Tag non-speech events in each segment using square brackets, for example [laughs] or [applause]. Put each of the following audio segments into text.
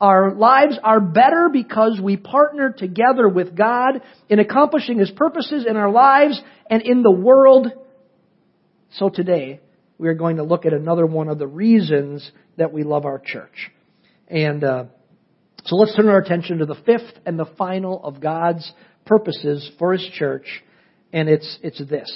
Our lives are better because we partner together with God in accomplishing His purposes in our lives and in the world. So today, we are going to look at another one of the reasons that we love our church. And uh, so let's turn our attention to the fifth and the final of God's purposes for His church, and it's it's this.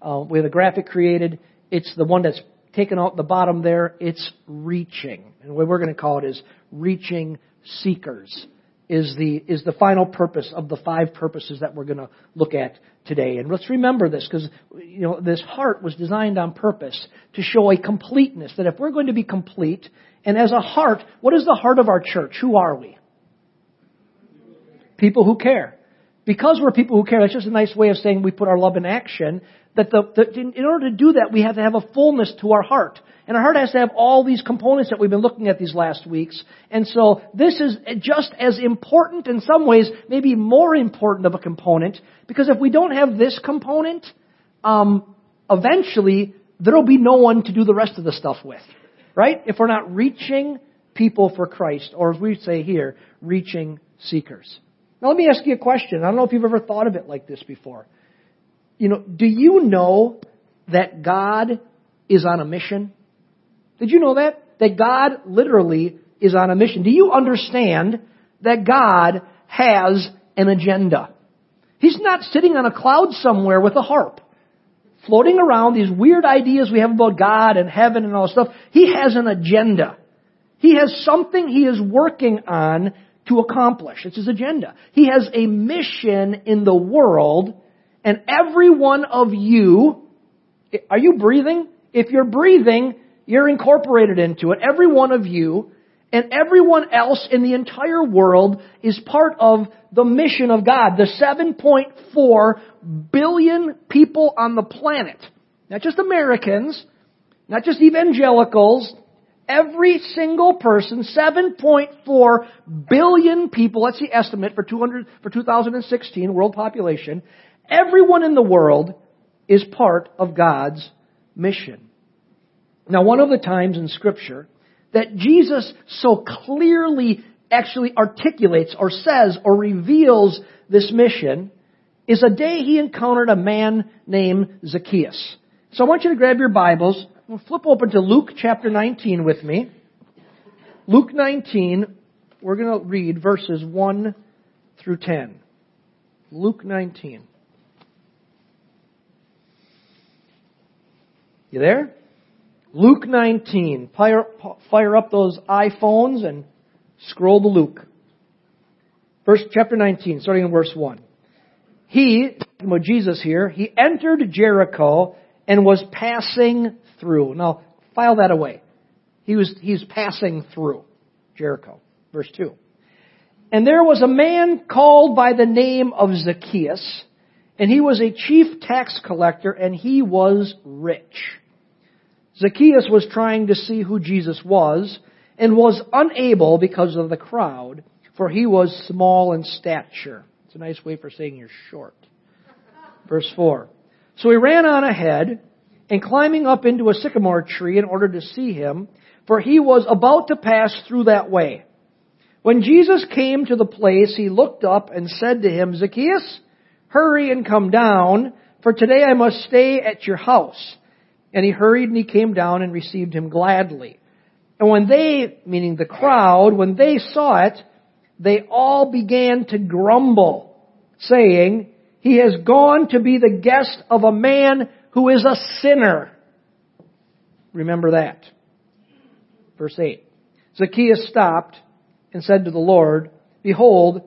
Uh, we have a graphic created. It's the one that's taken out the bottom there. It's reaching, and what we're going to call it is reaching seekers. Is the is the final purpose of the five purposes that we're going to look at today. And let's remember this because you know this heart was designed on purpose to show a completeness. That if we're going to be complete, and as a heart, what is the heart of our church? Who are we? People who care because we're people who care, that's just a nice way of saying we put our love in action. That the, the, in order to do that, we have to have a fullness to our heart. And our heart has to have all these components that we've been looking at these last weeks. And so this is just as important in some ways, maybe more important of a component, because if we don't have this component, um, eventually there'll be no one to do the rest of the stuff with. Right? If we're not reaching people for Christ, or as we say here, reaching seekers. Now let me ask you a question. I don't know if you've ever thought of it like this before. You know, do you know that God is on a mission? Did you know that? That God literally is on a mission. Do you understand that God has an agenda? He's not sitting on a cloud somewhere with a harp, floating around these weird ideas we have about God and heaven and all this stuff. He has an agenda. He has something he is working on to accomplish. It's his agenda. He has a mission in the world, and every one of you, are you breathing? If you're breathing, you're incorporated into it. Every one of you and everyone else in the entire world is part of the mission of God. The 7.4 billion people on the planet. Not just Americans, not just evangelicals, Every single person, 7.4 billion people, that's the estimate for 200, for 2016 world population, everyone in the world is part of God's mission. Now, one of the times in scripture that Jesus so clearly actually articulates or says or reveals this mission is a day he encountered a man named Zacchaeus. So I want you to grab your Bibles well, flip open to Luke chapter 19 with me. Luke 19, we're going to read verses 1 through 10. Luke 19. You there? Luke 19. Fire, fire up those iPhones and scroll to Luke. Verse, chapter 19, starting in verse 1. He, about Jesus here, he entered Jericho and was passing through. Now, file that away. He was, he's passing through Jericho. Verse 2. And there was a man called by the name of Zacchaeus, and he was a chief tax collector, and he was rich. Zacchaeus was trying to see who Jesus was, and was unable because of the crowd, for he was small in stature. It's a nice way for saying you're short. Verse 4. So he ran on ahead, and climbing up into a sycamore tree in order to see him, for he was about to pass through that way. When Jesus came to the place, he looked up and said to him, Zacchaeus, hurry and come down, for today I must stay at your house. And he hurried and he came down and received him gladly. And when they, meaning the crowd, when they saw it, they all began to grumble, saying, He has gone to be the guest of a man who is a sinner. Remember that. Verse 8. Zacchaeus stopped and said to the Lord, Behold,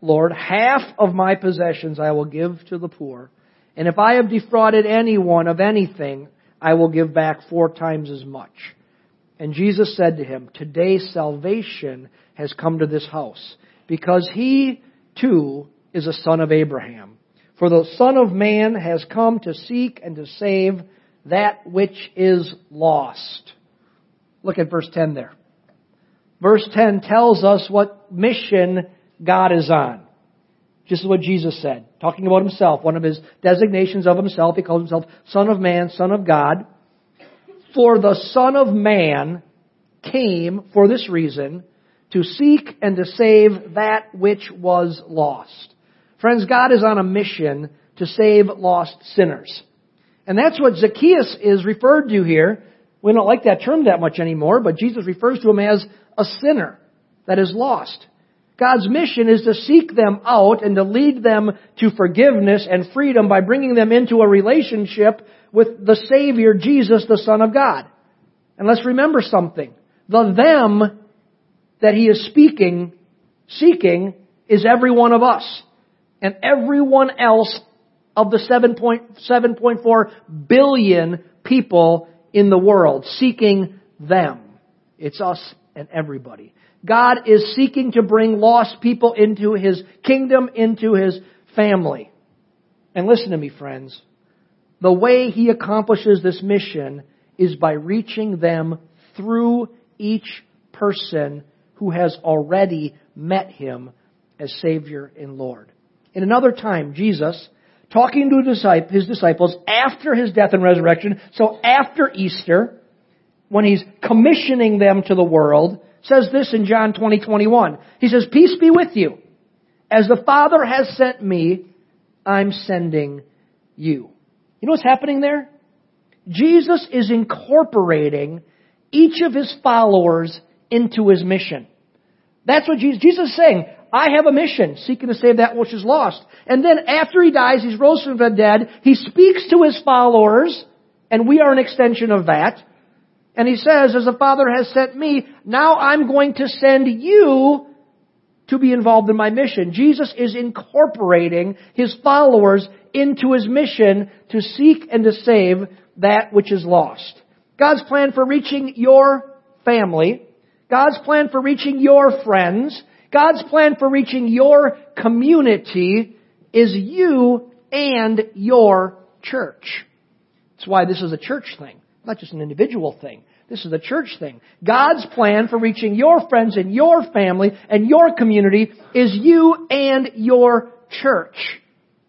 Lord, half of my possessions I will give to the poor. And if I have defrauded anyone of anything, I will give back four times as much. And Jesus said to him, Today salvation has come to this house, because he too is a son of Abraham. For the Son of Man has come to seek and to save that which is lost. Look at verse 10 there. Verse 10 tells us what mission God is on. Just what Jesus said, talking about himself, one of his designations of himself. He calls himself Son of Man, Son of God. For the Son of Man came for this reason to seek and to save that which was lost. Friends, God is on a mission to save lost sinners. And that's what Zacchaeus is referred to here. We don't like that term that much anymore, but Jesus refers to him as a sinner that is lost. God's mission is to seek them out and to lead them to forgiveness and freedom by bringing them into a relationship with the Savior, Jesus, the Son of God. And let's remember something. The them that he is speaking, seeking, is every one of us. And everyone else of the 7.4 billion people in the world, seeking them. It's us and everybody. God is seeking to bring lost people into His kingdom, into His family. And listen to me, friends. The way He accomplishes this mission is by reaching them through each person who has already met Him as Savior and Lord. In another time, Jesus, talking to his disciples after his death and resurrection, so after Easter, when he's commissioning them to the world, says this in John 20, 21. He says, Peace be with you. As the Father has sent me, I'm sending you. You know what's happening there? Jesus is incorporating each of his followers into his mission. That's what Jesus, Jesus is saying. I have a mission, seeking to save that which is lost. And then after he dies, he's rose from the dead, he speaks to his followers, and we are an extension of that. And he says, as the Father has sent me, now I'm going to send you to be involved in my mission. Jesus is incorporating his followers into his mission to seek and to save that which is lost. God's plan for reaching your family, God's plan for reaching your friends, God's plan for reaching your community is you and your church. That's why this is a church thing not just an individual thing. This is the church thing. God's plan for reaching your friends and your family and your community is you and your church.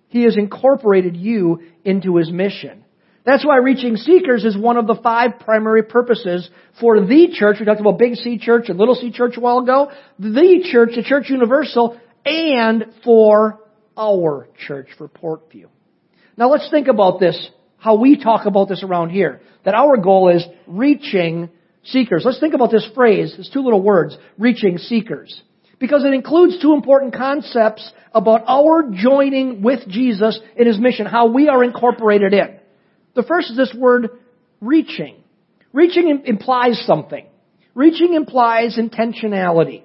He has incorporated you into His mission. That's why reaching seekers is one of the five primary purposes for the church. We talked about Big C Church and Little C Church a while ago. The church, the Church Universal, and for our church, for Portview. Now let's think about this how we talk about this around here. That our goal is reaching seekers. Let's think about this phrase, these two little words, reaching seekers. Because it includes two important concepts about our joining with Jesus in His mission, how we are incorporated in. The first is this word reaching. Reaching implies something. Reaching implies intentionality.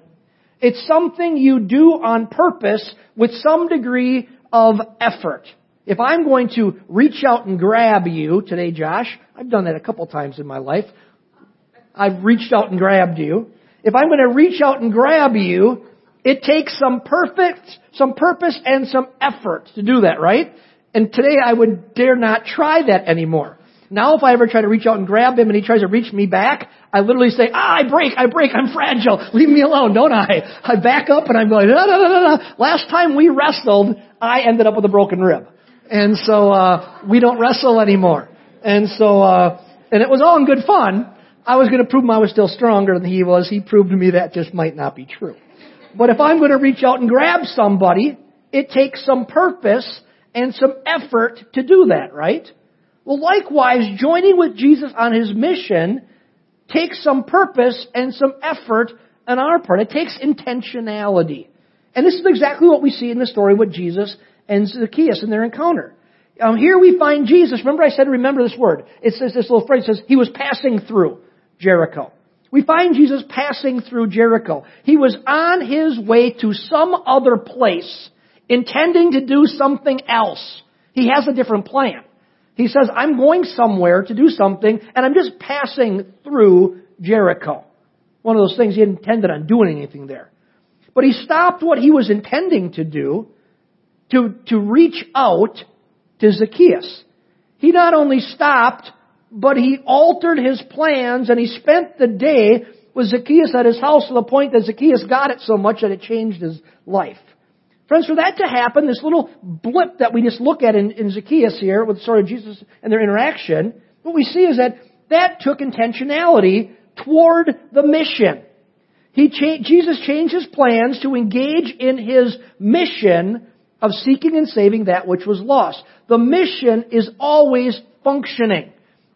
It's something you do on purpose with some degree of effort. If I'm going to reach out and grab you today, Josh, I've done that a couple times in my life. I've reached out and grabbed you. If I'm going to reach out and grab you, it takes some perfect, some purpose and some effort to do that, right? And today I would dare not try that anymore. Now if I ever try to reach out and grab him and he tries to reach me back, I literally say, ah, I break, I break, I'm fragile. Leave me alone, don't I? I back up and I'm going, no, no, no, no, no. Last time we wrestled, I ended up with a broken rib. And so, uh, we don't wrestle anymore. And so, uh, and it was all in good fun. I was going to prove him I was still stronger than he was. He proved to me that just might not be true. But if I'm going to reach out and grab somebody, it takes some purpose and some effort to do that, right? Well, likewise, joining with Jesus on his mission takes some purpose and some effort on our part. It takes intentionality. And this is exactly what we see in the story with Jesus and Zacchaeus in their encounter. Um, here we find Jesus. Remember I said, remember this word. It says this little phrase says, he was passing through Jericho. We find Jesus passing through Jericho. He was on his way to some other place, intending to do something else. He has a different plan. He says, I'm going somewhere to do something, and I'm just passing through Jericho. One of those things he intended on doing anything there. But he stopped what he was intending to do to, to reach out to Zacchaeus. He not only stopped, but he altered his plans and he spent the day with Zacchaeus at his house to the point that Zacchaeus got it so much that it changed his life. Friends, for that to happen, this little blip that we just look at in, in Zacchaeus here with the story of Jesus and their interaction, what we see is that that took intentionality toward the mission. He cha- Jesus changed his plans to engage in his mission of seeking and saving that which was lost. The mission is always functioning.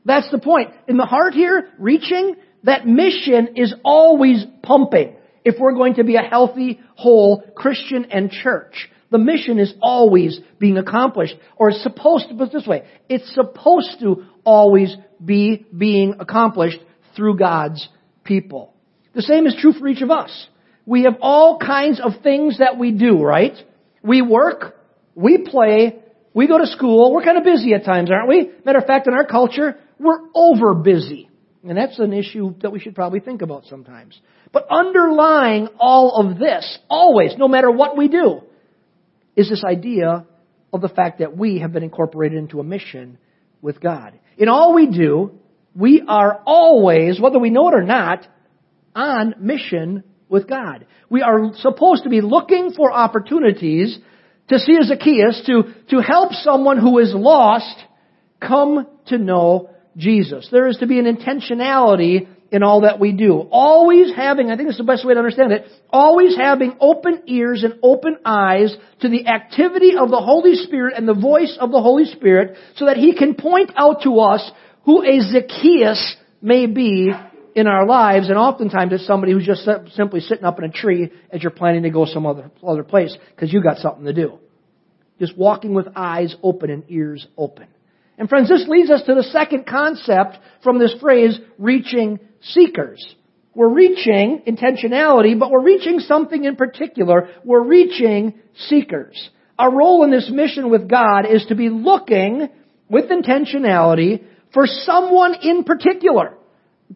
That's the point. In the heart here, reaching, that mission is always pumping if we're going to be a healthy, whole Christian and church. The mission is always being accomplished, or it's supposed to, put this way, it's supposed to always be being accomplished through God's people. The same is true for each of us. We have all kinds of things that we do, right? We work, we play, we go to school, we're kind of busy at times, aren't we? Matter of fact, in our culture, we're over busy. And that's an issue that we should probably think about sometimes. But underlying all of this, always, no matter what we do, is this idea of the fact that we have been incorporated into a mission with God. In all we do, we are always, whether we know it or not, on mission with God. We are supposed to be looking for opportunities to see Zacchaeus, to, to help someone who is lost come to know Jesus. There is to be an intentionality in all that we do. Always having, I think it's the best way to understand it, always having open ears and open eyes to the activity of the Holy Spirit and the voice of the Holy Spirit so that He can point out to us who a Zacchaeus may be in our lives, and oftentimes it's somebody who's just simply sitting up in a tree as you're planning to go some other, other place because you got something to do. Just walking with eyes open and ears open. And friends, this leads us to the second concept from this phrase, reaching seekers. We're reaching intentionality, but we're reaching something in particular. We're reaching seekers. Our role in this mission with God is to be looking with intentionality for someone in particular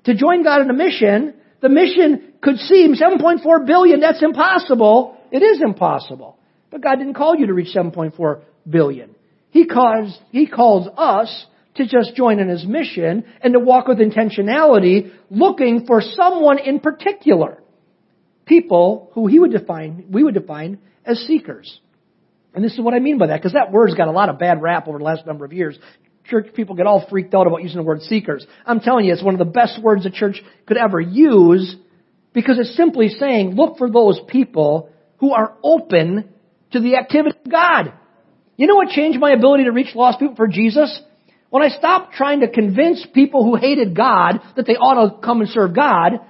to join God in a mission, the mission could seem 7.4 billion, that's impossible. It is impossible. But God didn't call you to reach 7.4 billion. He calls, He calls us to just join in His mission and to walk with intentionality, looking for someone in particular. People who He would define, we would define as seekers. And this is what I mean by that, because that word's got a lot of bad rap over the last number of years church people get all freaked out about using the word seekers. I'm telling you, it's one of the best words a church could ever use because it's simply saying, look for those people who are open to the activity of God. You know what changed my ability to reach lost people for Jesus? When I stopped trying to convince people who hated God that they ought to come and serve God,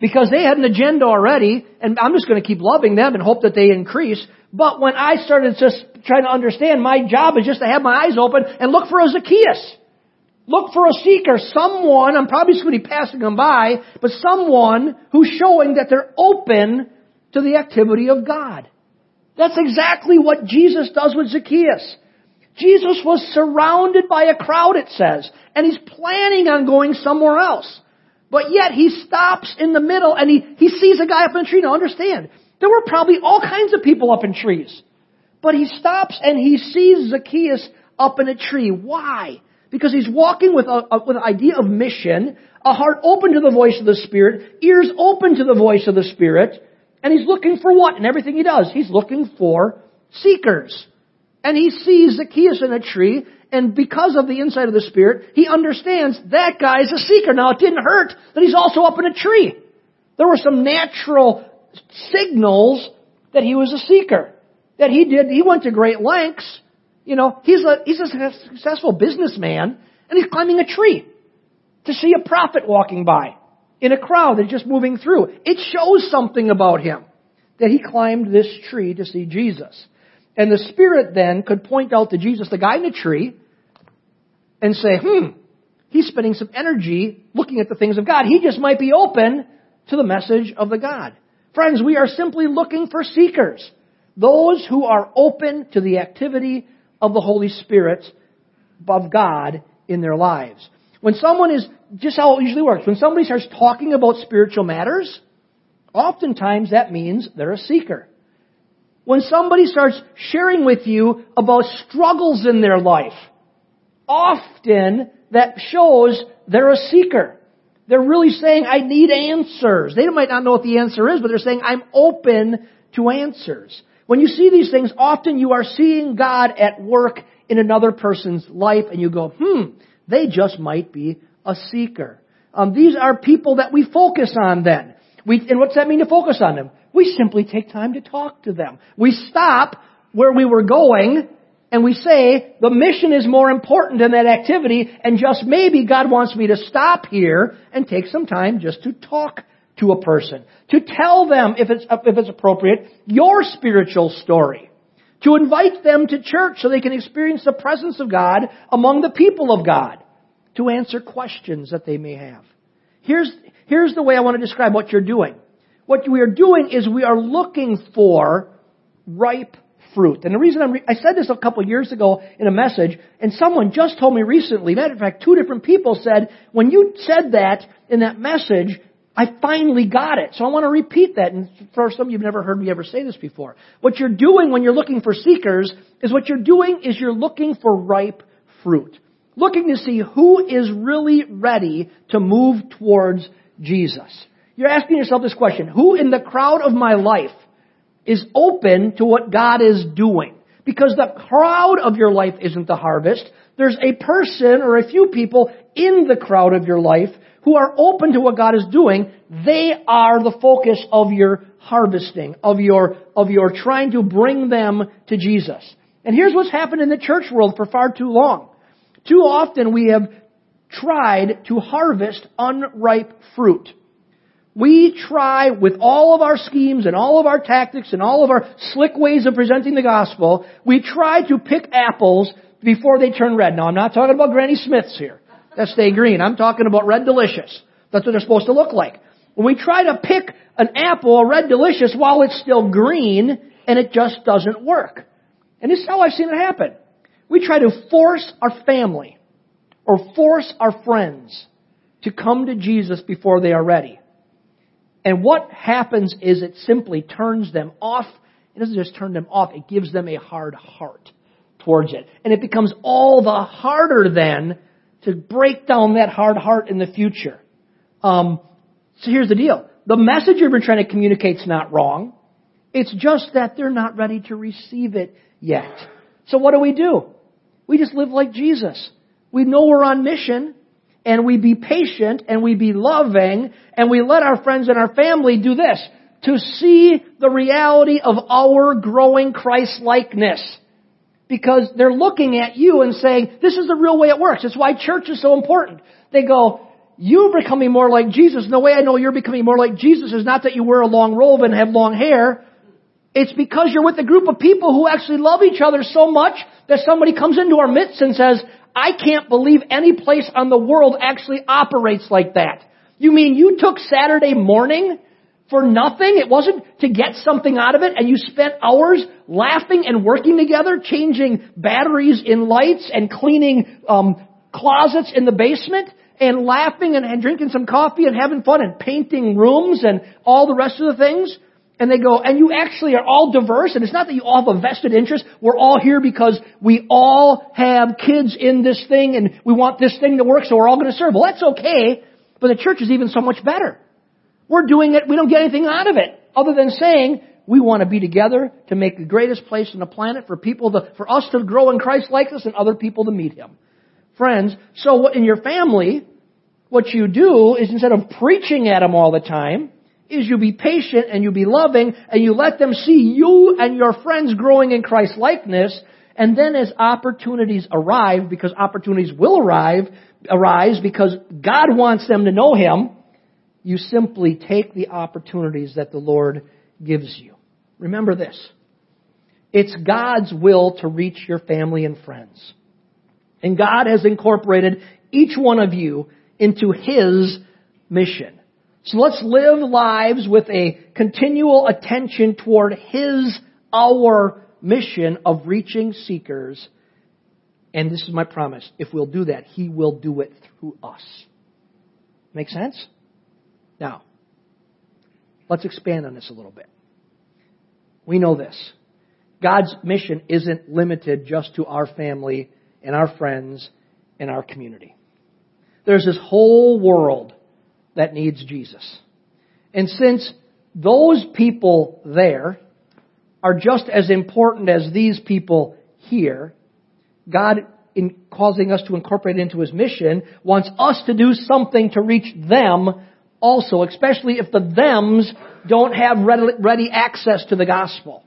because they had an agenda already, and I'm just going to keep loving them and hope that they increase. But when I started just trying to understand, my job is just to have my eyes open and look for a Zacchaeus. Look for a seeker, someone, I'm probably just going to be passing them by, but someone who's showing that they're open to the activity of God. That's exactly what Jesus does with Zacchaeus. Jesus was surrounded by a crowd, it says, and he's planning on going somewhere else. But yet he stops in the middle and he, he sees a guy up in a tree. Now understand, there were probably all kinds of people up in trees. But he stops and he sees Zacchaeus up in a tree. Why? Because he's walking with, a, with an idea of mission, a heart open to the voice of the Spirit, ears open to the voice of the Spirit, and he's looking for what in everything he does? He's looking for seekers. And he sees Zacchaeus in a tree, and because of the insight of the Spirit, he understands that guy is a seeker. Now, it didn't hurt that he's also up in a tree. There were some natural signals that he was a seeker that he did. He went to great lengths. You know, he's a, he's a successful businessman and he's climbing a tree to see a prophet walking by in a crowd that's just moving through. It shows something about him that he climbed this tree to see Jesus. And the Spirit then could point out to Jesus, the guy in the tree, and say, hmm, he's spending some energy looking at the things of God. He just might be open to the message of the God. Friends, we are simply looking for seekers. Those who are open to the activity of the Holy Spirit of God in their lives. When someone is, just how it usually works, when somebody starts talking about spiritual matters, oftentimes that means they're a seeker. When somebody starts sharing with you about struggles in their life, often that shows they're a seeker. They're really saying, I need answers. They might not know what the answer is, but they're saying, I'm open to answers. When you see these things, often you are seeing God at work in another person's life and you go, hmm, they just might be a seeker. Um, these are people that we focus on then. We, and what's that mean to focus on them? We simply take time to talk to them. We stop where we were going and we say the mission is more important than that activity and just maybe God wants me to stop here and take some time just to talk to a person. To tell them, if it's, if it's appropriate, your spiritual story. To invite them to church so they can experience the presence of God among the people of God. To answer questions that they may have. Here's, here's the way I want to describe what you're doing. What we are doing is we are looking for ripe fruit. And the reason I'm re- I said this a couple years ago in a message, and someone just told me recently, matter of fact, two different people said, when you said that in that message, I finally got it. So I want to repeat that. And for some of you have never heard me ever say this before. What you're doing when you're looking for seekers is what you're doing is you're looking for ripe fruit. Looking to see who is really ready to move towards Jesus. You're asking yourself this question. Who in the crowd of my life is open to what God is doing? Because the crowd of your life isn't the harvest. There's a person or a few people in the crowd of your life who are open to what God is doing, they are the focus of your harvesting, of your, of your trying to bring them to Jesus. And here's what's happened in the church world for far too long. Too often we have tried to harvest unripe fruit. We try with all of our schemes and all of our tactics and all of our slick ways of presenting the gospel, we try to pick apples before they turn red. Now I'm not talking about Granny Smiths here that stay green. I'm talking about red delicious. That's what they're supposed to look like. When we try to pick an apple, a red delicious, while it's still green, and it just doesn't work. And this is how I've seen it happen. We try to force our family or force our friends to come to Jesus before they are ready. And what happens is it simply turns them off. It doesn't just turn them off, it gives them a hard heart towards it. And it becomes all the harder then to break down that hard heart in the future. Um, so here's the deal. The message you've been trying to communicate is not wrong. It's just that they're not ready to receive it yet. So what do we do? We just live like Jesus. We know we're on mission and we be patient and we be loving and we let our friends and our family do this to see the reality of our growing Christ likeness because they're looking at you and saying, this is the real way it works. It's why church is so important. They go, you're becoming more like Jesus. And the way I know you're becoming more like Jesus is not that you wear a long robe and have long hair. It's because you're with a group of people who actually love each other so much that somebody comes into our midst and says, I can't believe any place on the world actually operates like that. You mean you took Saturday morning for nothing. It wasn't to get something out of it and you spent hours laughing and working together, changing batteries in lights and cleaning um, closets in the basement and laughing and, and drinking some coffee and having fun and painting rooms and all the rest of the things. And they go, and you actually are all diverse, and it's not that you all have a vested interest. We're all here because we all have kids in this thing, and we want this thing to work, so we're all going to serve. Well, that's okay, but the church is even so much better. We're doing it, we don't get anything out of it other than saying we want to be together to make the greatest place on the planet for people to, for us to grow in Christ likeness and other people to meet Him. Friends, so in your family, what you do is instead of preaching at them all the time, is you be patient and you be loving and you let them see you and your friends growing in Christ likeness and then as opportunities arrive, because opportunities will arrive, arise because God wants them to know Him, you simply take the opportunities that the Lord gives you. Remember this. It's God's will to reach your family and friends. And God has incorporated each one of you into His mission. So let's live lives with a continual attention toward His, our mission of reaching seekers. And this is my promise. If we'll do that, He will do it through us. Make sense? Now, let's expand on this a little bit. We know this. God's mission isn't limited just to our family and our friends and our community. There's this whole world that needs Jesus. And since those people there are just as important as these people here, God, in causing us to incorporate into His mission, wants us to do something to reach them also, especially if the thems don't have ready, access to the gospel.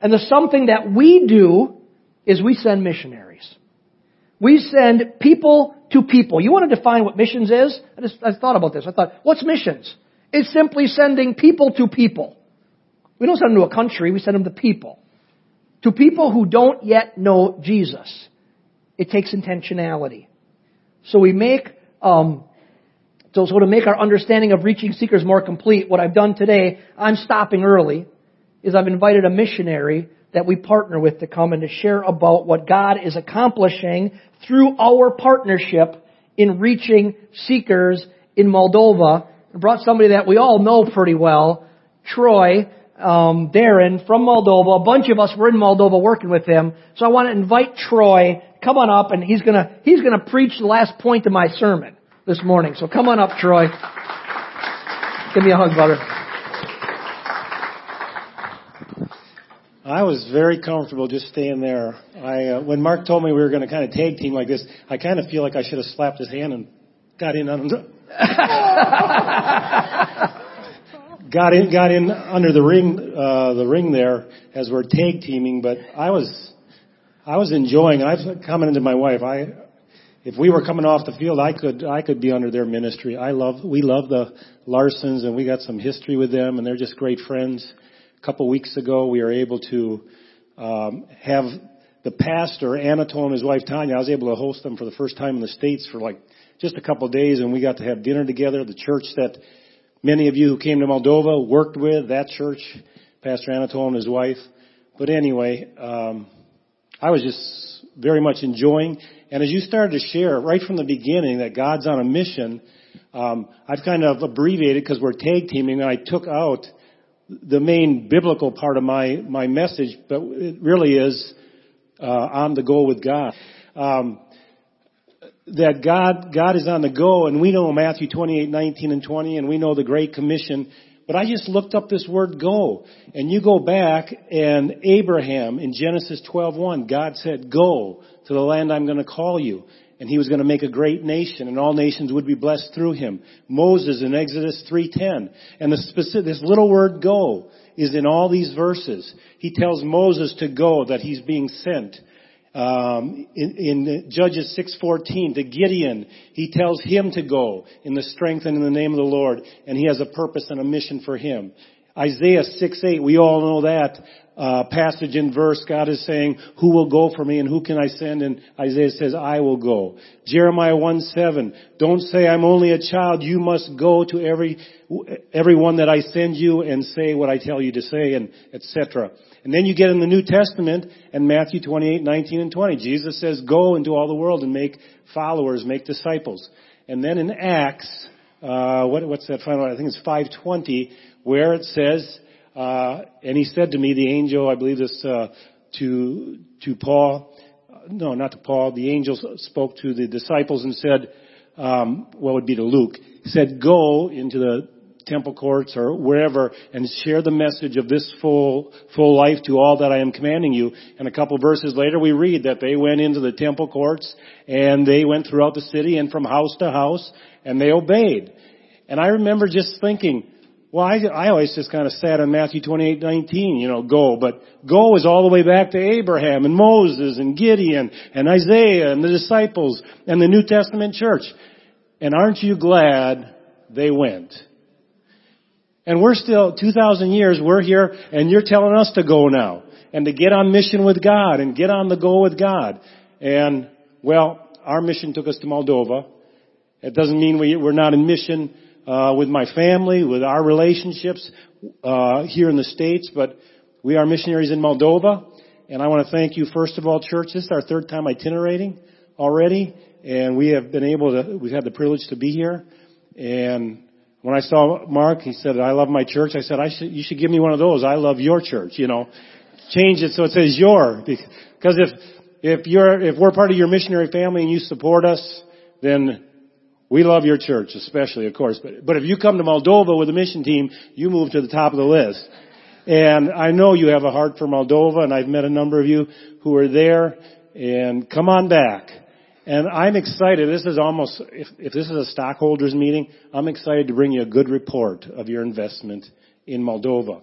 And the something that we do is we send missionaries. We send people to people. You want to define what missions is? I just I thought about this. I thought, what's missions? It's simply sending people to people. We don't send them to a country, we send them to people. To people who don't yet know Jesus. It takes intentionality. So we make, um, so, so to make our understanding of reaching seekers more complete, what I've done today, I'm stopping early, is I've invited a missionary that we partner with to come and to share about what God is accomplishing through our partnership in reaching seekers in Moldova. I brought somebody that we all know pretty well, Troy, um, Darren from Moldova. A bunch of us were in Moldova working with him. So I want to invite Troy. Come on up, and he's gonna he's gonna preach the last point of my sermon this morning. So come on up, Troy. Give me a hug, brother. I was very comfortable just staying there. I uh, when Mark told me we were going to kind of tag team like this, I kind of feel like I should have slapped his hand and got in under [laughs] got in got in under the ring uh, the ring there as we're tag teaming. But I was I was enjoying. I've commented to my wife. I if we were coming off the field, I could I could be under their ministry. I love we love the Larsons and we got some history with them and they're just great friends A couple weeks ago, we were able to um, have the pastor Anatole and his wife Tanya. I was able to host them for the first time in the states for like just a couple of days, and we got to have dinner together. The church that many of you who came to Moldova worked with, that church, Pastor Anatole and his wife. But anyway, um, I was just very much enjoying. And as you started to share right from the beginning that God's on a mission, um, I've kind of abbreviated because we're tag teaming, and I took out the main biblical part of my, my message, but it really is uh, on the go with God. Um, that God God is on the go, and we know Matthew 28, 19 and 20, and we know the Great Commission. But I just looked up this word "go," and you go back, and Abraham in Genesis 12:1, God said, "Go to the land I'm going to call you." and he was going to make a great nation and all nations would be blessed through him. Moses in Exodus 3:10. And the specific, this little word go is in all these verses. He tells Moses to go that he's being sent. Um, in, in Judges 6:14 to Gideon, he tells him to go in the strength and in the name of the Lord, and he has a purpose and a mission for him. Isaiah 6:8, we all know that uh, passage in verse. God is saying, "Who will go for me, and who can I send?" And Isaiah says, "I will go." Jeremiah 1:7, don't say I'm only a child. You must go to every everyone that I send you and say what I tell you to say, and etc. And then you get in the New Testament and Matthew 28, 19 and 20. Jesus says, "Go into all the world and make followers, make disciples." And then in Acts, uh, what, what's that final? I think it's 520 where it says, uh, and he said to me, the angel, I believe this, uh, to, to Paul, no, not to Paul, the angel spoke to the disciples and said, um, what would be to Luke? He said, go into the temple courts or wherever and share the message of this full, full life to all that I am commanding you. And a couple verses later we read that they went into the temple courts and they went throughout the city and from house to house and they obeyed. And I remember just thinking, well, I, I always just kind of sat on Matthew 28, 19, you know, go. But go is all the way back to Abraham and Moses and Gideon and Isaiah and the disciples and the New Testament church. And aren't you glad they went? And we're still, 2,000 years, we're here and you're telling us to go now and to get on mission with God and get on the go with God. And, well, our mission took us to Moldova. It doesn't mean we, we're not in mission uh, with my family, with our relationships uh, here in the States, but we are missionaries in Moldova. And I want to thank you, first of all, church. This is our third time itinerating already, and we have been able to, we've had the privilege to be here. And when I saw Mark, he said, I love my church. I said, I should, you should give me one of those. I love your church, you know. Change it so it says your. Because if, if you're, if we're part of your missionary family and you support us, then we love your church, especially, of course. But, but if you come to Moldova with a mission team, you move to the top of the list. And I know you have a heart for Moldova, and I've met a number of you who are there. And come on back. And I'm excited. This is almost, if, if this is a stockholders meeting, I'm excited to bring you a good report of your investment in Moldova.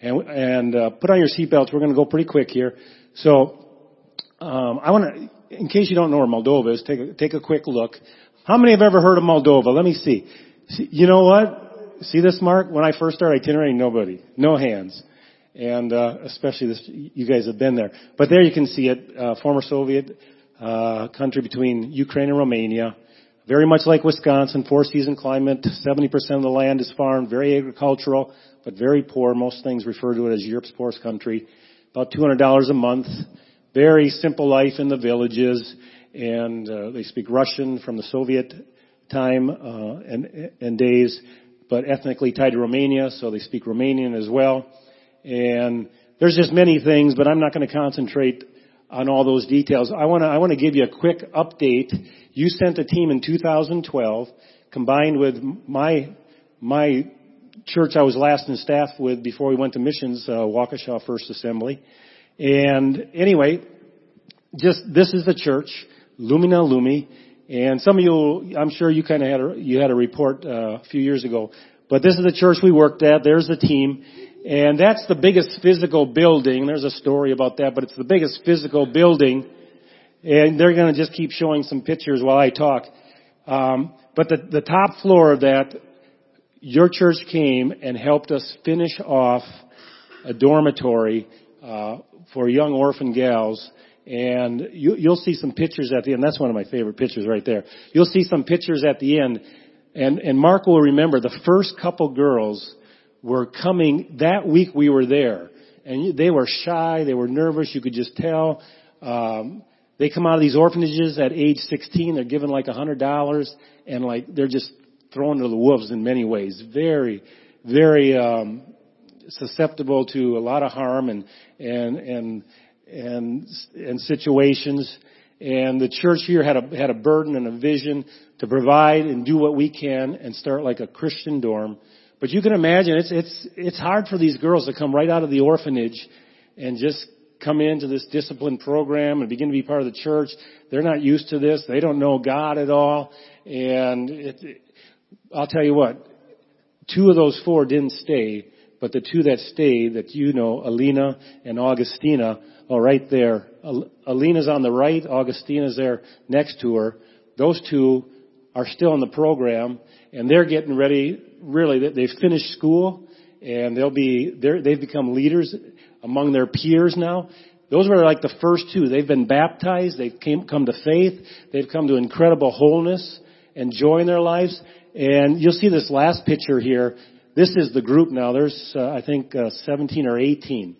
And, and uh, put on your seatbelts. We're going to go pretty quick here. So, um, I want to, in case you don't know where Moldova is, take a, take a quick look. How many have ever heard of Moldova? Let me see. see you know what? See this, Mark? When I first started itinerary, nobody, no hands, and uh, especially this, you guys have been there. But there you can see it. Uh, former Soviet uh, country between Ukraine and Romania. Very much like Wisconsin, four season climate, 70% of the land is farmed, very agricultural, but very poor. Most things refer to it as Europe's poorest country. About $200 a month. Very simple life in the villages, and uh, they speak Russian from the Soviet time uh, and, and days, but ethnically tied to Romania, so they speak Romanian as well. And there's just many things, but I'm not going to concentrate on all those details. I want to I want to give you a quick update. You sent a team in 2012, combined with my my church I was last in staff with before we went to missions, uh, Waukesha First Assembly. And anyway, just this is the church, Lumina Lumii, and some of you, I'm sure you kind of had a, you had a report uh, a few years ago, but this is the church we worked at. There's the team. And that's the biggest physical building. There's a story about that, but it's the biggest physical building. And they're going to just keep showing some pictures while I talk. Um, but the, the top floor of that, your church came and helped us finish off a dormitory uh, for young orphan gals. And you, you'll see some pictures at the end. That's one of my favorite pictures right there. You'll see some pictures at the end. And, and Mark will remember the first couple girls were coming that week we were there. And they were shy they were nervous you could just tell. Um they come out of these orphanages at age 16 they're given like a hundred dollars and like they're just thrown to the wolves in many ways. Very very um susceptible to a lot of harm and and and and and situations. And the church here had a had a burden and a vision to provide and do what we can and start like a Christian dorm but you can imagine it's, it's, it's hard for these girls to come right out of the orphanage and just come into this discipline program and begin to be part of the church. They're not used to this. They don't know God at all. And it, it, I'll tell you what, two of those four didn't stay, but the two that stayed that you know, Alina and Augustina, are right there. Alina's on the right, Augustina's there next to her. Those two are still in the program and they're getting ready really, they've finished school and they'll be, they've become leaders among their peers now. Those were like the first two. They've been baptized. They've came, come to faith. They've come to incredible wholeness and joy in their lives. And you'll see this last picture here. This is the group now. There's, uh, I think, uh, 17 or 18.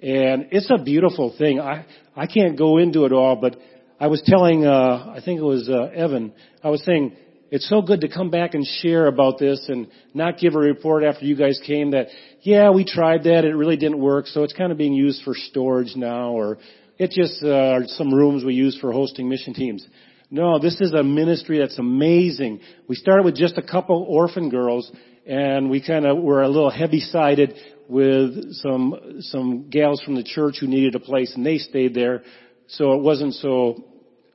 And it's a beautiful thing. I, I can't go into it all, but I was telling, uh, I think it was, uh, Evan, I was saying, it's so good to come back and share about this and not give a report after you guys came that, yeah, we tried that, it really didn't work, so it's kind of being used for storage now, or it just uh, some rooms we use for hosting mission teams. No, this is a ministry that's amazing. We started with just a couple orphan girls, and we kind of were a little heavy-sided with some some gals from the church who needed a place, and they stayed there. So it wasn't so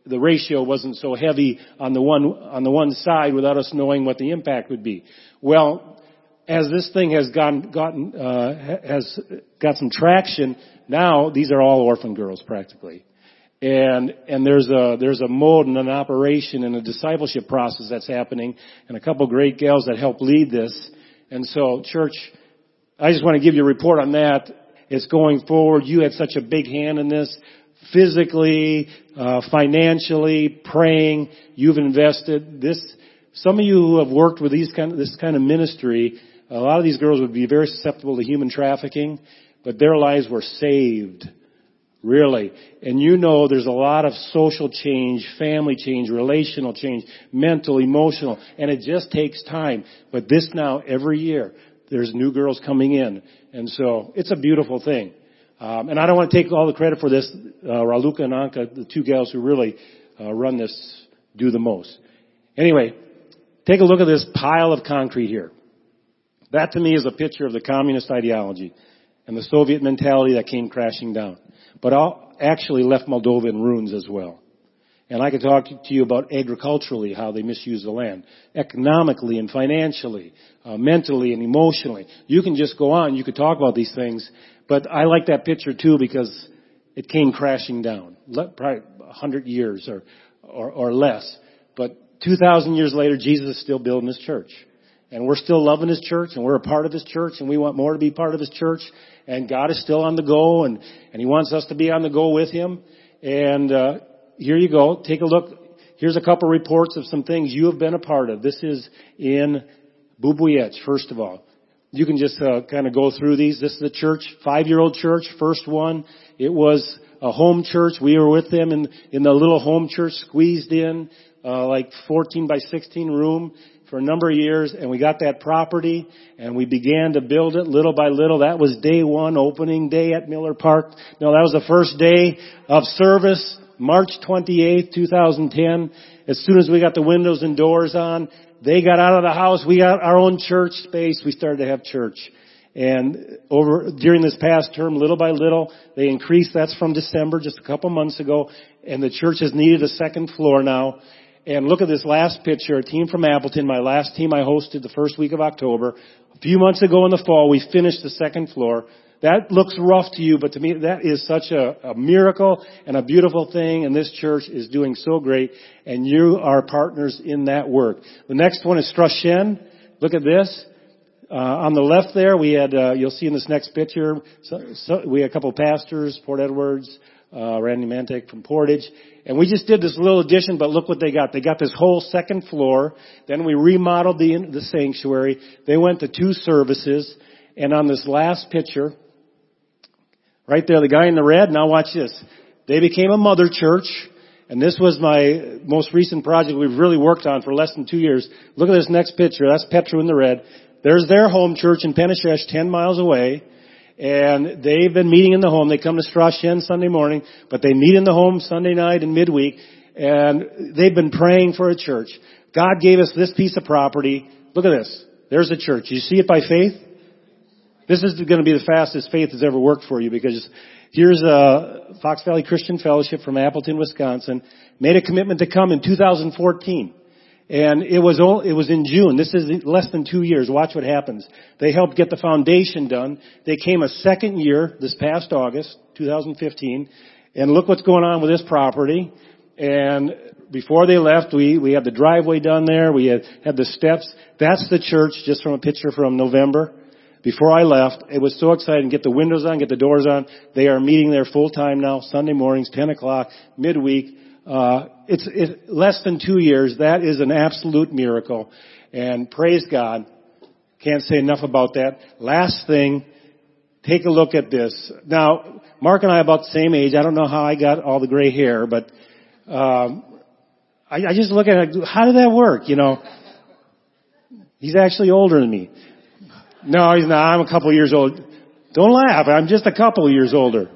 the ratio wasn't so heavy on the one on the one side without us knowing what the impact would be. Well, as this thing has gotten gotten uh, has got some traction, now these are all orphan girls practically, and and there's a there's a mode and an operation and a discipleship process that's happening, and a couple great gals that help lead this, and so church, I just want to give you a report on that. It's going forward. You had such a big hand in this physically, uh, financially, praying. You've invested this. Some of you who have worked with these kind of, this kind of ministry, a lot of these girls would be very susceptible to human trafficking, but their lives were saved. Really. And you know there's a lot of social change, family change, relational change, mental, emotional, and it just takes time. But this now, every year, there's new girls coming in. And so, it's a beautiful thing. Um, and I don't want to take all the credit for this. Uh, Raluca and Anka, the two gals who really uh, run this, do the most. Anyway, take a look at this pile of concrete here. That to me is a picture of the communist ideology and the Soviet mentality that came crashing down. But all actually left Moldova in ruins as well. And I could talk to you about agriculturally, how they misuse the land, economically and financially, uh, mentally and emotionally. You can just go on. You could talk about these things, but I like that picture too because it came crashing down. Probably a hundred years or, or, or less. But 2,000 years later, Jesus is still building his church. And we're still loving his church and we're a part of his church and we want more to be part of his church. And God is still on the go and, and he wants us to be on the go with him. And, uh, here you go. Take a look. Here's a couple reports of some things you have been a part of. This is in Bubuieci, first of all. You can just uh, kind of go through these. This is the church, five-year-old church, first one. It was a home church. We were with them in in the little home church, squeezed in, uh, like 14 by 16 room for a number of years, and we got that property, and we began to build it little by little. That was day one, opening day at Miller Park. No, that was the first day of service March 28th, 2010, as soon as we got the windows and doors on, they got out of the house, we got our own church space, we started to have church. And over, during this past term, little by little, they increased, that's from December, just a couple months ago, and the church has needed a second floor now. And look at this last picture, a team from Appleton, my last team I hosted the first week of October. A few months ago in the fall, we finished the second floor. That looks rough to you, but to me that is such a, a, miracle and a beautiful thing and this church is doing so great and you are partners in that work. The next one is Strashen. Look at this. Uh, on the left there we had, uh, you'll see in this next picture, so, so we had a couple pastors, Port Edwards, uh, Randy Mantek from Portage. And we just did this little addition, but look what they got. They got this whole second floor. Then we remodeled the, the sanctuary. They went to two services. And on this last picture, Right there, the guy in the red. Now watch this. They became a mother church. And this was my most recent project we've really worked on for less than two years. Look at this next picture. That's Petru in the red. There's their home church in Penishesh, 10 miles away. And they've been meeting in the home. They come to Strashen Sunday morning, but they meet in the home Sunday night and midweek. And they've been praying for a church. God gave us this piece of property. Look at this. There's a church. You see it by faith? This is going to be the fastest faith has ever worked for you because here's a Fox Valley Christian Fellowship from Appleton, Wisconsin, made a commitment to come in 2014. And it was it was in June. This is less than two years. Watch what happens. They helped get the foundation done. They came a second year this past August, 2015. And look what's going on with this property. And before they left, we, we had the driveway done there. We had, had the steps. That's the church, just from a picture from November before I left. It was so exciting. Get the windows on, get the doors on. They are meeting there full time now, Sunday mornings, 10 o'clock, midweek. Uh, it's, it's less than two years. That is an absolute miracle. And praise God. Can't say enough about that. Last thing, take a look at this. Now, Mark and I are about the same age. I don't know how I got all the gray hair, but um, I, I just look at it. How did that work? You know, he's actually older than me. No, he's not. I'm a couple years old. Don't laugh. I'm just a couple years older.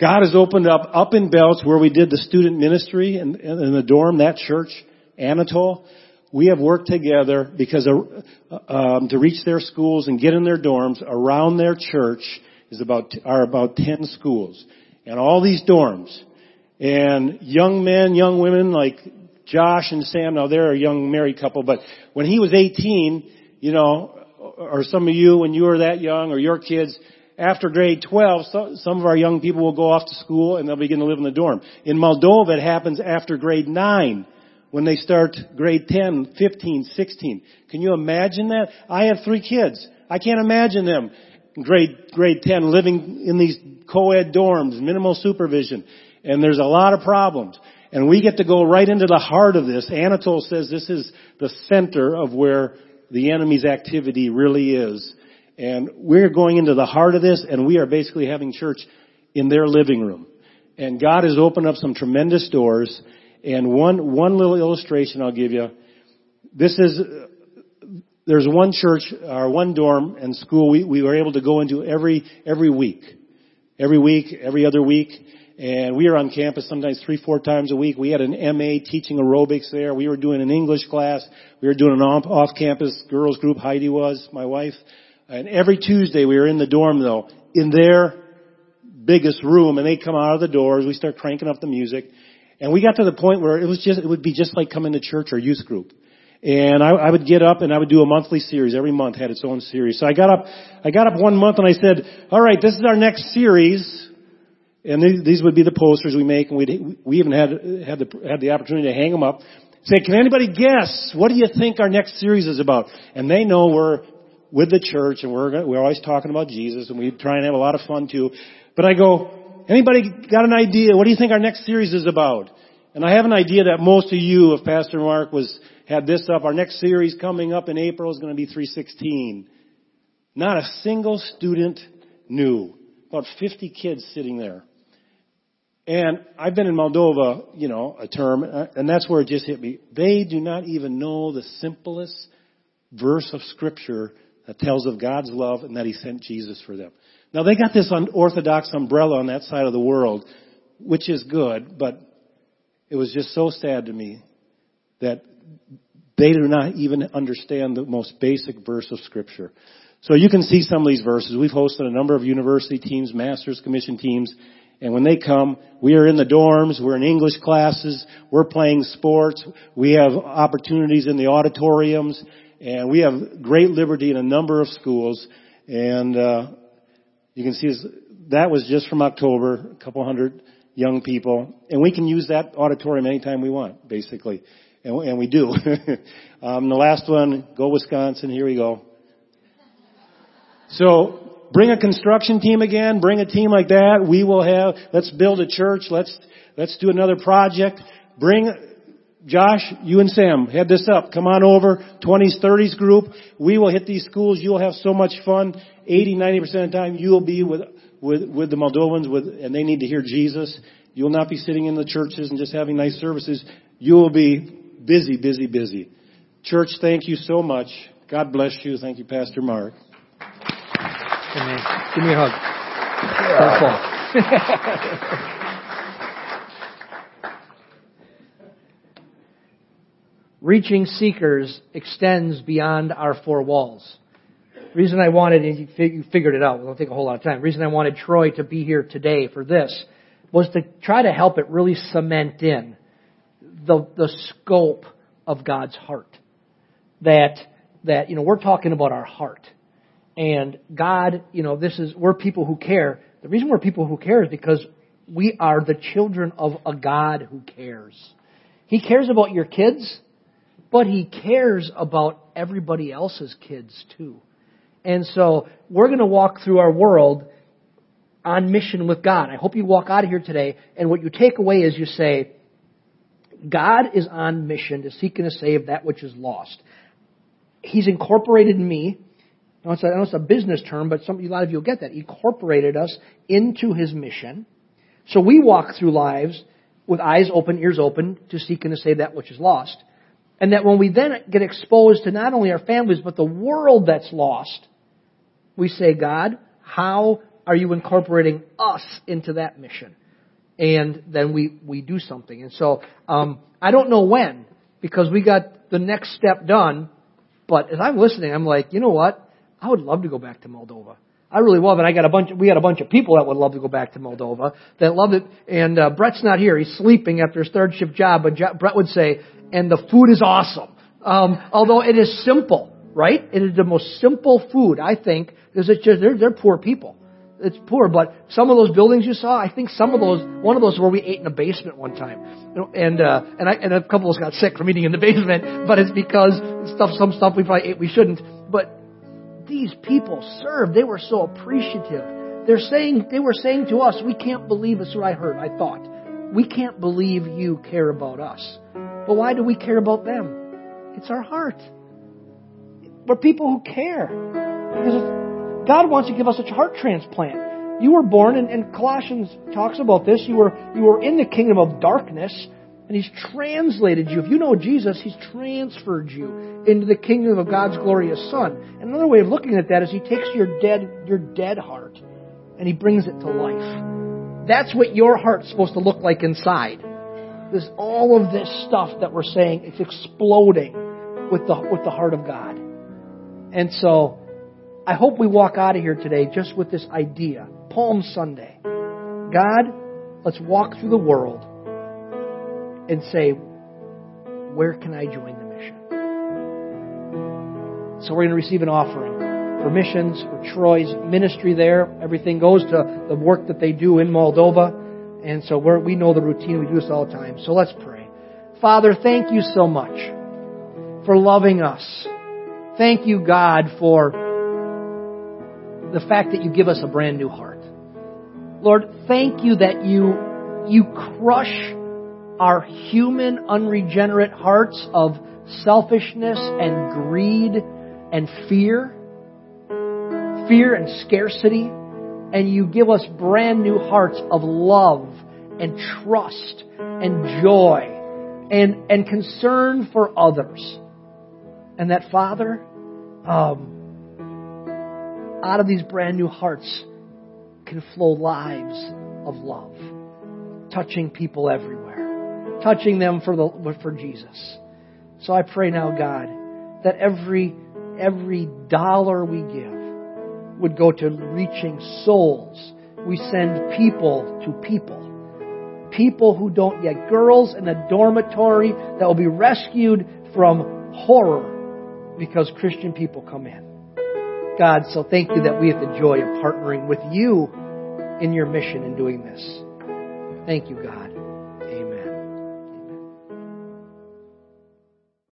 God has opened up up in Belts where we did the student ministry in, in the dorm, that church, Anatole. We have worked together because uh, um, to reach their schools and get in their dorms around their church is about are about ten schools and all these dorms and young men, young women like Josh and Sam. Now they're a young married couple, but when he was 18, you know, or some of you when you were that young or your kids, after grade 12, so, some of our young people will go off to school and they'll begin to live in the dorm. In Moldova, it happens after grade 9 when they start grade 10, 15, 16. Can you imagine that? I have three kids. I can't imagine them grade, grade 10 living in these co-ed dorms, minimal supervision. And there's a lot of problems. And we get to go right into the heart of this. Anatole says this is the center of where the enemy's activity really is. And we're going into the heart of this and we are basically having church in their living room. And God has opened up some tremendous doors. And one, one little illustration I'll give you. This is, there's one church, or one dorm and school we, we were able to go into every, every week. Every week, every other week. And we are on campus sometimes three, four times a week. We had an MA teaching aerobics there. We were doing an English class. We were doing an off-campus girls group. Heidi was, my wife. And every Tuesday we were in the dorm though, in their biggest room and they come out of the doors. We start cranking up the music And we got to the point where it was just, it would be just like coming to church or youth group. And I, I would get up and I would do a monthly series. Every month had its own series. So I got up, I got up one month and I said, all right, this is our next series. And these, would be the posters we make and we we even had, had the, had the opportunity to hang them up. Say, can anybody guess? What do you think our next series is about? And they know we're with the church and we're, we're always talking about Jesus and we try and have a lot of fun too. But I go, anybody got an idea? What do you think our next series is about? And I have an idea that most of you, if Pastor Mark was had this up. Our next series coming up in April is going to be 316. Not a single student knew. About 50 kids sitting there. And I've been in Moldova, you know, a term, uh, and that's where it just hit me. They do not even know the simplest verse of scripture that tells of God's love and that He sent Jesus for them. Now they got this unorthodox umbrella on that side of the world, which is good, but it was just so sad to me that they do not even understand the most basic verse of scripture. So you can see some of these verses. We've hosted a number of university teams, master's commission teams, and when they come, we are in the dorms, we're in English classes, we're playing sports, we have opportunities in the auditoriums, and we have great liberty in a number of schools. And uh, you can see that was just from October, a couple hundred young people, and we can use that auditorium anytime we want, basically and, and we do. [laughs] um, the last one, go Wisconsin. Here we go. So bring a construction team again. Bring a team like that. We will have. Let's build a church. Let's let's do another project. Bring Josh, you and Sam, head this up. Come on over. 20s, 30s group. We will hit these schools. You'll have so much fun. 80, 90% of the time you'll be with, with, with the Moldovans with, and they need to hear Jesus. You'll not be sitting in the churches and just having nice services. You will be busy, busy, busy. Church, thank you so much. God bless you. Thank you, Pastor Mark. Amen. Give me a hug. Yeah. [laughs] Reaching seekers extends beyond our four walls. The reason I wanted, you figured it out, it'll take a whole lot of time. The reason I wanted Troy to be here today for this was to try to help it really cement in the, the scope of God's heart. That, that, you know, we're talking about our heart. And God, you know, this is, we're people who care. The reason we're people who care is because we are the children of a God who cares. He cares about your kids, but He cares about everybody else's kids too. And so we're going to walk through our world on mission with God. I hope you walk out of here today and what you take away is you say, God is on mission to seek and to save that which is lost. He's incorporated me. I know it's a, I know it's a business term, but some, a lot of you will get that. He incorporated us into his mission. So we walk through lives with eyes open, ears open to seek and to save that which is lost. And that when we then get exposed to not only our families, but the world that's lost, we say, God, how are you incorporating us into that mission? and then we, we do something. And so, um, I don't know when, because we got the next step done, but as I'm listening, I'm like, you know what? I would love to go back to Moldova. I really love it. I got a bunch. Of, we got a bunch of people that would love to go back to Moldova that love it. And uh, Brett's not here; he's sleeping after his third shift job. But Je- Brett would say, "And the food is awesome." Um, although it is simple, right? It is the most simple food I think because it's just they're, they're poor people it's poor, but some of those buildings you saw, I think some of those, one of those where we ate in a basement one time, and uh, and I and a couple of us got sick from eating in the [laughs] basement, but it's because stuff, some stuff we probably ate we shouldn't. But these people served; they were so appreciative. They're saying they were saying to us, "We can't believe this." What I heard, I thought, we can't believe you care about us. But why do we care about them? It's our heart. We're people who care. Because God wants to give us a heart transplant. You were born, and, and Colossians talks about this. You were you were in the kingdom of darkness, and He's translated you. If you know Jesus, He's transferred you into the kingdom of God's glorious Son. And another way of looking at that is He takes your dead your dead heart, and He brings it to life. That's what your heart's supposed to look like inside. There's all of this stuff that we're saying, it's exploding with the with the heart of God. And so I hope we walk out of here today just with this idea. Palm Sunday. God, let's walk through the world and say, where can I join the mission? So we're going to receive an offering for missions, for Troy's ministry there. Everything goes to the work that they do in Moldova. And so we know the routine. We do this all the time. So let's pray. Father, thank you so much for loving us. Thank you, God, for the fact that you give us a brand new heart. Lord, thank you that you, you crush our human, unregenerate hearts of selfishness and greed and fear, fear and scarcity, and you give us brand new hearts of love and trust and joy and, and concern for others. And that, Father, um, out of these brand new hearts can flow lives of love, touching people everywhere, touching them for, the, for Jesus. So I pray now, God, that every, every dollar we give would go to reaching souls. We send people to people. People who don't yet, girls in a dormitory that will be rescued from horror because Christian people come in. God, so thank you that we have the joy of partnering with you in your mission in doing this. Thank you, God.